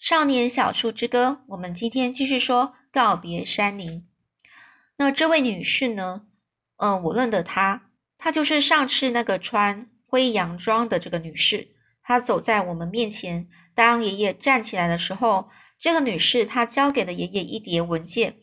少年小树之歌，我们今天继续说告别山林。那这位女士呢？嗯，我认得她，她就是上次那个穿灰洋装的这个女士。她走在我们面前，当爷爷站起来的时候，这个女士她交给了爷爷一叠文件，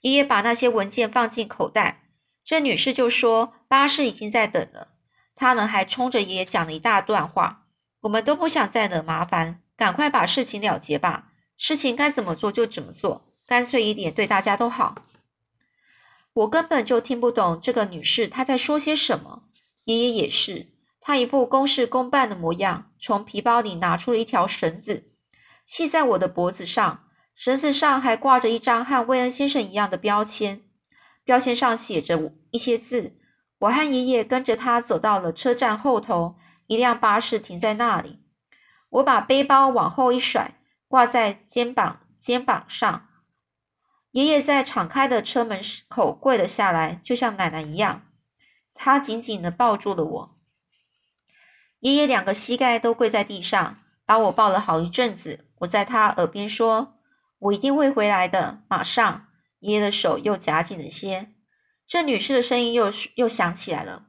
爷爷把那些文件放进口袋。这女士就说：“巴士已经在等了。”她呢还冲着爷爷讲了一大段话。我们都不想再惹麻烦。赶快把事情了结吧，事情该怎么做就怎么做，干脆一点，对大家都好。我根本就听不懂这个女士她在说些什么。爷爷也是，他一副公事公办的模样，从皮包里拿出了一条绳子，系在我的脖子上。绳子上还挂着一张和威恩先生一样的标签，标签上写着一些字。我和爷爷跟着他走到了车站后头，一辆巴士停在那里。我把背包往后一甩，挂在肩膀肩膀上。爷爷在敞开的车门口跪了下来，就像奶奶一样。他紧紧的抱住了我。爷爷两个膝盖都跪在地上，把我抱了好一阵子。我在他耳边说：“我一定会回来的，马上。”爷爷的手又夹紧了些。这女士的声音又又响起来了。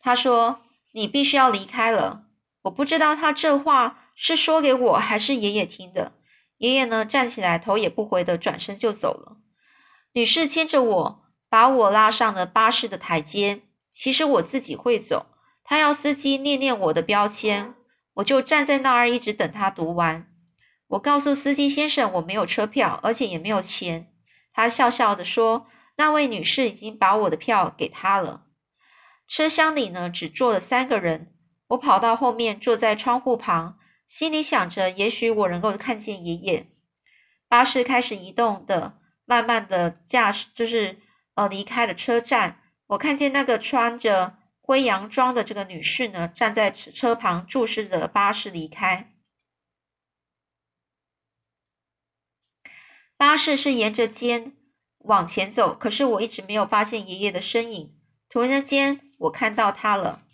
她说：“你必须要离开了。”我不知道他这话是说给我还是爷爷听的。爷爷呢，站起来，头也不回的转身就走了。女士牵着我，把我拉上了巴士的台阶。其实我自己会走，他要司机念念我的标签，我就站在那儿一直等他读完。我告诉司机先生我没有车票，而且也没有钱。他笑笑的说：“那位女士已经把我的票给他了。”车厢里呢，只坐了三个人。我跑到后面，坐在窗户旁，心里想着，也许我能够看见爷爷。巴士开始移动的，慢慢的驾驶，就是呃离开了车站。我看见那个穿着灰洋装的这个女士呢，站在车旁，注视着巴士离开。巴士是沿着街往前走，可是我一直没有发现爷爷的身影。突然间，我看到他了。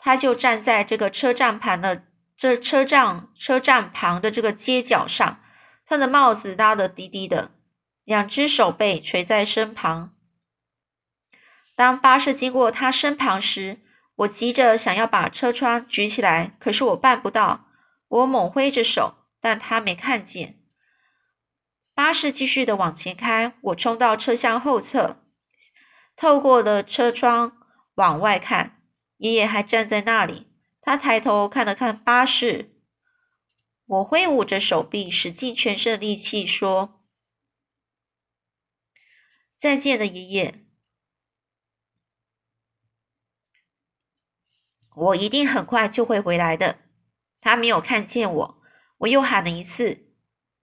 他就站在这个车站旁的这车站车站旁的这个街角上，他的帽子拉的低低的，两只手背垂在身旁。当巴士经过他身旁时，我急着想要把车窗举起来，可是我办不到。我猛挥着手，但他没看见。巴士继续的往前开，我冲到车厢后侧，透过了车窗往外看。爷爷还站在那里，他抬头看了看巴士。我挥舞着手臂，使尽全身的力气说：“再见了，爷爷。我一定很快就会回来的。”他没有看见我，我又喊了一次：“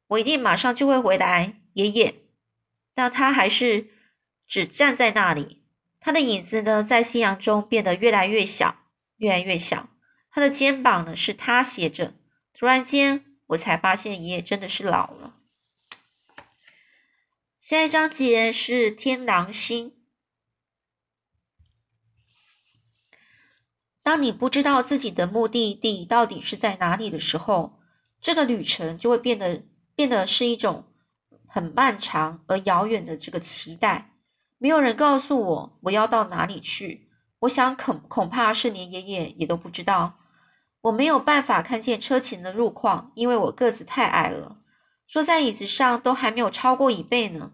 我一定马上就会回来，爷爷。”但他还是只站在那里。他的影子呢，在夕阳中变得越来越小，越来越小。他的肩膀呢，是他斜着。突然间，我才发现爷爷真的是老了。下一章节是天狼星。当你不知道自己的目的地到底是在哪里的时候，这个旅程就会变得变得是一种很漫长而遥远的这个期待。没有人告诉我我要到哪里去。我想恐恐怕是连爷爷也都不知道。我没有办法看见车前的路况，因为我个子太矮了，坐在椅子上都还没有超过一倍呢。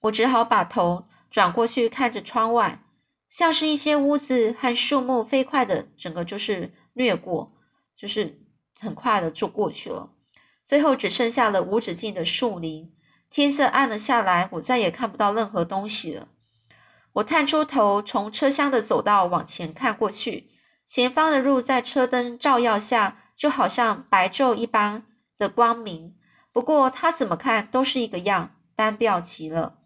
我只好把头转过去看着窗外，像是一些屋子和树木飞快的，整个就是掠过，就是很快的就过去了。最后只剩下了无止境的树林。天色暗了下来，我再也看不到任何东西了。我探出头，从车厢的走道往前看过去，前方的路在车灯照耀下，就好像白昼一般的光明。不过，它怎么看都是一个样，单调极了。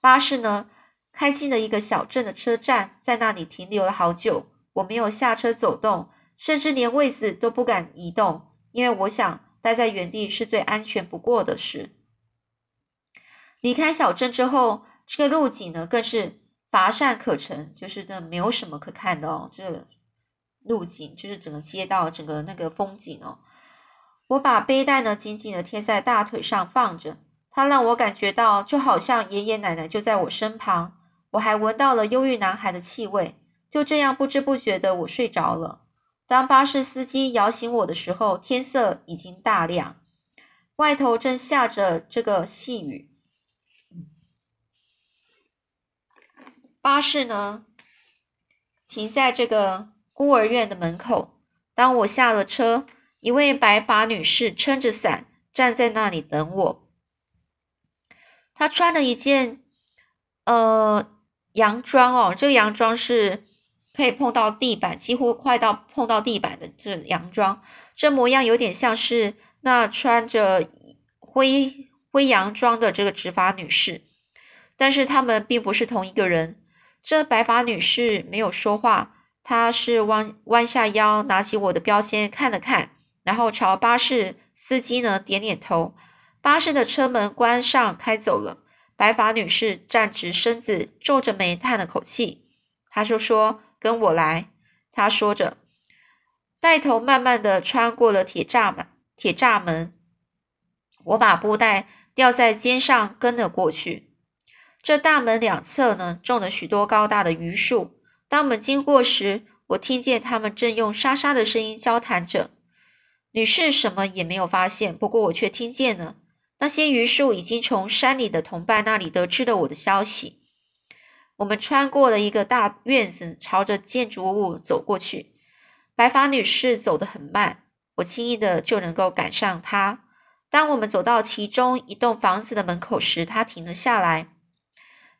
巴士呢，开进了一个小镇的车站，在那里停留了好久。我没有下车走动，甚至连位子都不敢移动，因为我想待在原地是最安全不过的事。离开小镇之后，这个路景呢更是乏善可陈，就是这没有什么可看的哦。这路景就是整个街道、整个那个风景哦。我把背带呢紧紧的贴在大腿上放着，它让我感觉到就好像爷爷奶奶就在我身旁。我还闻到了忧郁男孩的气味。就这样不知不觉的我睡着了。当巴士司机摇醒我的时候，天色已经大亮，外头正下着这个细雨。巴士呢停在这个孤儿院的门口。当我下了车。一位白发女士撑着伞站在那里等我。她穿了一件呃洋装哦，这个洋装是可以碰到地板，几乎快到碰到地板的这洋装。这模样有点像是那穿着灰灰洋装的这个执法女士，但是他们并不是同一个人。这白发女士没有说话，她是弯弯下腰，拿起我的标签看了看。然后朝巴士司机呢点点头，巴士的车门关上，开走了。白发女士站直身子，皱着眉叹了口气。她就说：“跟我来。”她说着，带头慢慢的穿过了铁栅门。铁栅门，我把布袋吊在肩上，跟了过去。这大门两侧呢，种了许多高大的榆树。当我们经过时，我听见他们正用沙沙的声音交谈着。女士什么也没有发现，不过我却听见了。那些榆树已经从山里的同伴那里得知了我的消息。我们穿过了一个大院子，朝着建筑物走过去。白发女士走得很慢，我轻易的就能够赶上她。当我们走到其中一栋房子的门口时，她停了下来。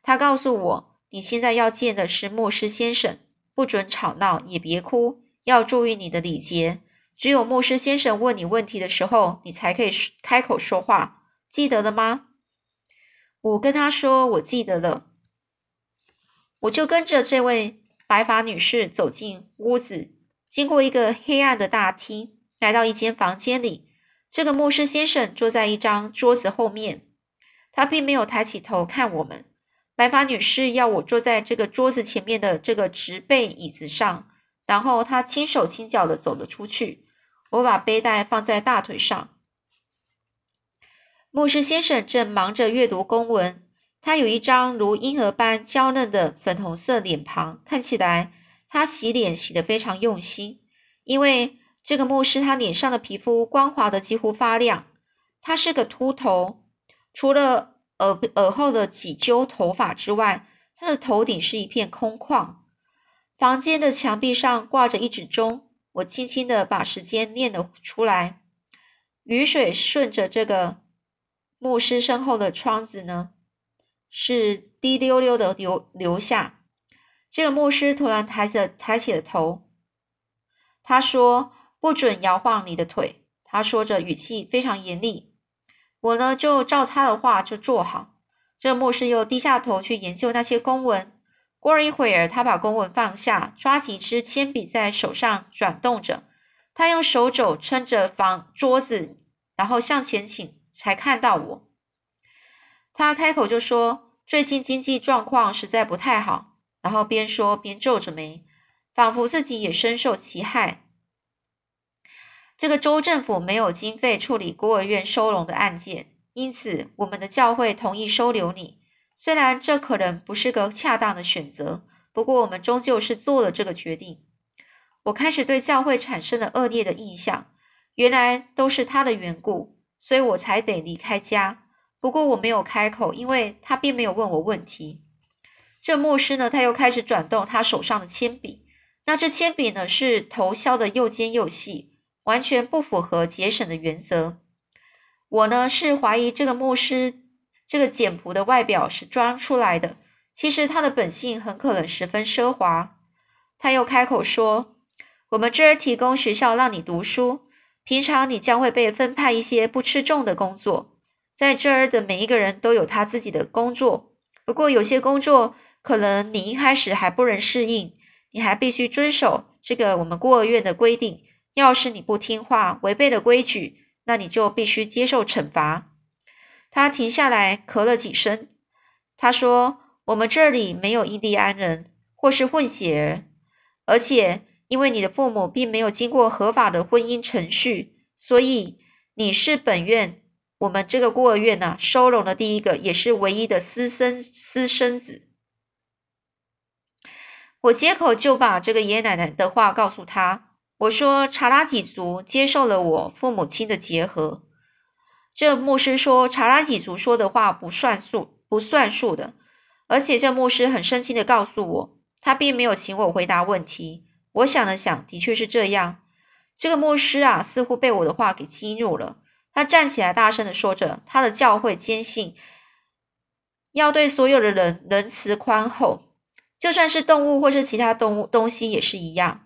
他告诉我：“你现在要见的是牧师先生，不准吵闹，也别哭，要注意你的礼节。”只有牧师先生问你问题的时候，你才可以开口说话，记得了吗？我跟他说，我记得了。我就跟着这位白发女士走进屋子，经过一个黑暗的大厅，来到一间房间里。这个牧师先生坐在一张桌子后面，他并没有抬起头看我们。白发女士要我坐在这个桌子前面的这个直背椅子上，然后她轻手轻脚的走了出去。我把背带放在大腿上。牧师先生正忙着阅读公文，他有一张如婴儿般娇嫩的粉红色脸庞，看起来他洗脸洗得非常用心。因为这个牧师他脸上的皮肤光滑的几乎发亮，他是个秃头，除了耳耳后的几揪头发之外，他的头顶是一片空旷。房间的墙壁上挂着一指钟。我轻轻的把时间念了出来，雨水顺着这个牧师身后的窗子呢，是滴溜溜的流流下。这个牧师突然抬着抬起了头，他说：“不准摇晃你的腿。”他说着，语气非常严厉。我呢，就照他的话就做好。这个牧师又低下头去研究那些公文。过了一会儿，他把公文放下，抓起一支铅笔在手上转动着。他用手肘撑着房桌子，然后向前倾，才看到我。他开口就说：“最近经济状况实在不太好。”然后边说边皱着眉，仿佛自己也深受其害。这个州政府没有经费处理孤儿院收容的案件，因此我们的教会同意收留你。虽然这可能不是个恰当的选择，不过我们终究是做了这个决定。我开始对教会产生了恶劣的印象，原来都是他的缘故，所以我才得离开家。不过我没有开口，因为他并没有问我问题。这牧师呢，他又开始转动他手上的铅笔。那这铅笔呢，是头削的又尖又细，完全不符合节省的原则。我呢，是怀疑这个牧师。这个简朴的外表是装出来的，其实他的本性很可能十分奢华。他又开口说：“我们这儿提供学校让你读书，平常你将会被分派一些不吃重的工作。在这儿的每一个人都有他自己的工作，不过有些工作可能你一开始还不能适应，你还必须遵守这个我们孤儿院的规定。要是你不听话，违背了规矩，那你就必须接受惩罚。”他停下来，咳了几声。他说：“我们这里没有印第安人或是混血儿，而且因为你的父母并没有经过合法的婚姻程序，所以你是本院我们这个孤儿院呐收容的第一个，也是唯一的私生私生子。我接口就把这个爷爷奶奶的话告诉他，我说查拉几族接受了我父母亲的结合。这牧师说查拉几族说的话不算数，不算数的。而且这牧师很生气的告诉我，他并没有请我回答问题。我想了想，的确是这样。这个牧师啊，似乎被我的话给激怒了。他站起来，大声的说着：“他的教会坚信要对所有的人仁慈宽厚，就算是动物或是其他动物东西也是一样。”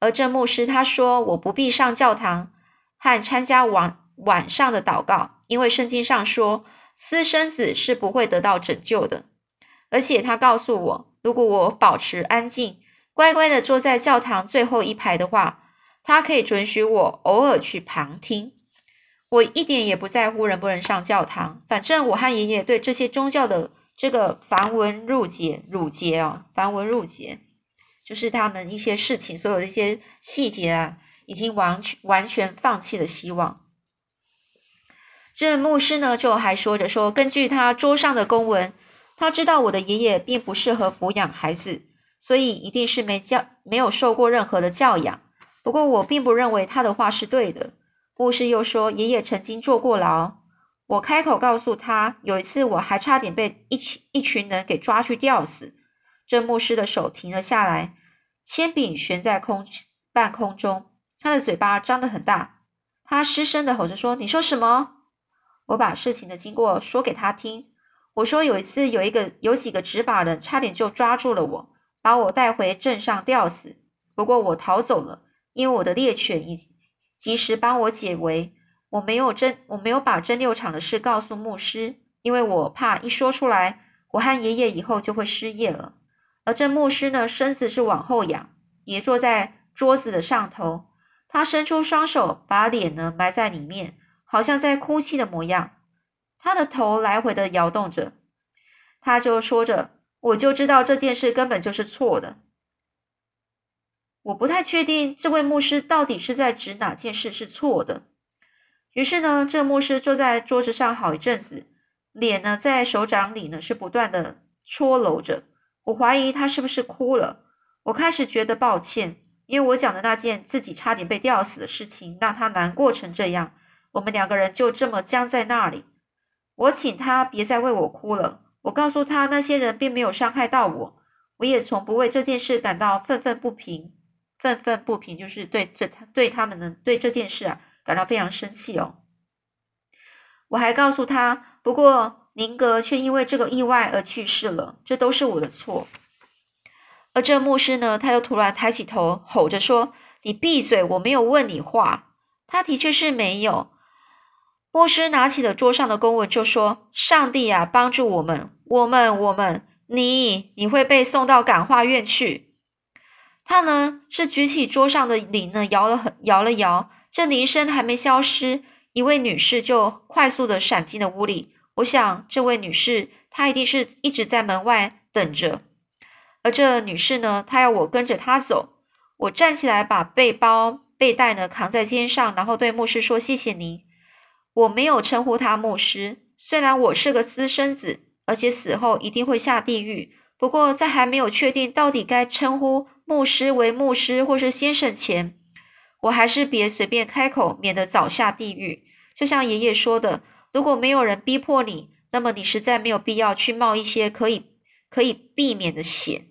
而这牧师他说：“我不必上教堂和参加晚晚上的祷告，因为圣经上说私生子是不会得到拯救的。”而且他告诉我，如果我保持安静，乖乖的坐在教堂最后一排的话，他可以准许我偶尔去旁听。我一点也不在乎能不能上教堂，反正我和爷爷对这些宗教的这个繁文缛节、缛节啊，繁文缛节，就是他们一些事情，所有的一些细节啊，已经完全完全放弃了希望。这牧师呢，就还说着说，根据他桌上的公文。他知道我的爷爷并不适合抚养孩子，所以一定是没教、没有受过任何的教养。不过我并不认为他的话是对的。牧师又说，爷爷曾经坐过牢。我开口告诉他，有一次我还差点被一群一群人给抓去吊死。这牧师的手停了下来，铅笔悬在空半空中，他的嘴巴张得很大，他失声的吼着说：“你说什么？”我把事情的经过说给他听。我说有一次，有一个有几个执法人差点就抓住了我，把我带回镇上吊死。不过我逃走了，因为我的猎犬已及时帮我解围。我没有真，我没有把真六场的事告诉牧师，因为我怕一说出来，我和爷爷以后就会失业了。这牧师呢，身子是往后仰，也坐在桌子的上头，他伸出双手，把脸呢埋在里面，好像在哭泣的模样。他的头来回的摇动着，他就说着：“我就知道这件事根本就是错的。”我不太确定这位牧师到底是在指哪件事是错的。于是呢，这牧师坐在桌子上好一阵子，脸呢在手掌里呢是不断的搓揉着。我怀疑他是不是哭了。我开始觉得抱歉，因为我讲的那件自己差点被吊死的事情让他难过成这样。我们两个人就这么僵在那里。我请他别再为我哭了。我告诉他，那些人并没有伤害到我，我也从不为这件事感到愤愤不平。愤愤不平就是对这对他们的对这件事啊感到非常生气哦。我还告诉他，不过宁格却因为这个意外而去世了，这都是我的错。而这牧师呢，他又突然抬起头，吼着说：“你闭嘴！我没有问你话。”他的确是没有。牧师拿起了桌上的公文，就说：“上帝啊，帮助我们！我们，我们，你，你会被送到感化院去。”他呢，是举起桌上的铃呢，摇了很，摇了摇。这铃声还没消失，一位女士就快速的闪进了屋里。我想，这位女士她一定是一直在门外等着。而这女士呢，她要我跟着她走。我站起来，把背包、背带呢扛在肩上，然后对牧师说：“谢谢您。”我没有称呼他牧师，虽然我是个私生子，而且死后一定会下地狱。不过，在还没有确定到底该称呼牧师为牧师或是先生前，我还是别随便开口，免得早下地狱。就像爷爷说的，如果没有人逼迫你，那么你实在没有必要去冒一些可以可以避免的险。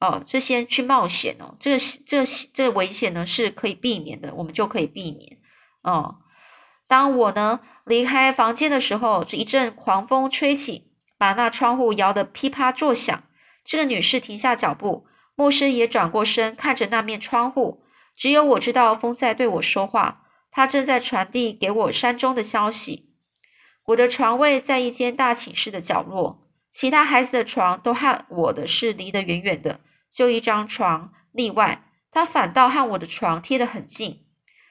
哦，这些去冒险哦，这个这这危险呢是可以避免的，我们就可以避免。哦。当我呢离开房间的时候，这一阵狂风吹起，把那窗户摇得噼啪作响。这个女士停下脚步，牧师也转过身看着那面窗户。只有我知道风在对我说话，它正在传递给我山中的消息。我的床位在一间大寝室的角落，其他孩子的床都和我的是离得远远的，就一张床例外，他反倒和我的床贴得很近。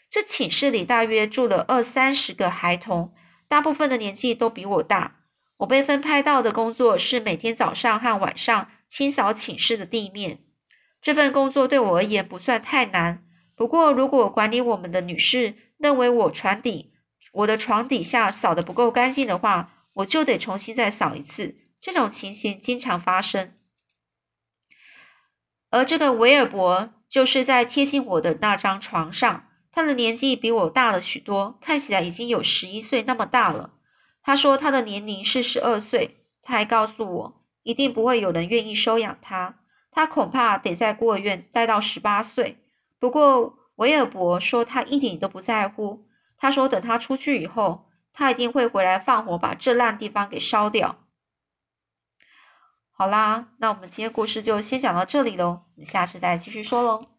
这寝室里大约住了二三十个孩童，大部分的年纪都比我大。我被分派到的工作是每天早上和晚上清扫寝室的地面。这份工作对我而言不算太难，不过如果管理我们的女士认为我床底我的床底下扫的不够干净的话，我就得重新再扫一次。这种情形经常发生。而这个维尔伯就是在贴近我的那张床上，他的年纪比我大了许多，看起来已经有十一岁那么大了。他说他的年龄是十二岁，他还告诉我，一定不会有人愿意收养他，他恐怕得在孤儿院待到十八岁。不过维尔伯说他一点都不在乎，他说等他出去以后，他一定会回来放火把这烂地方给烧掉。好啦，那我们今天故事就先讲到这里喽，我们下次再继续说喽。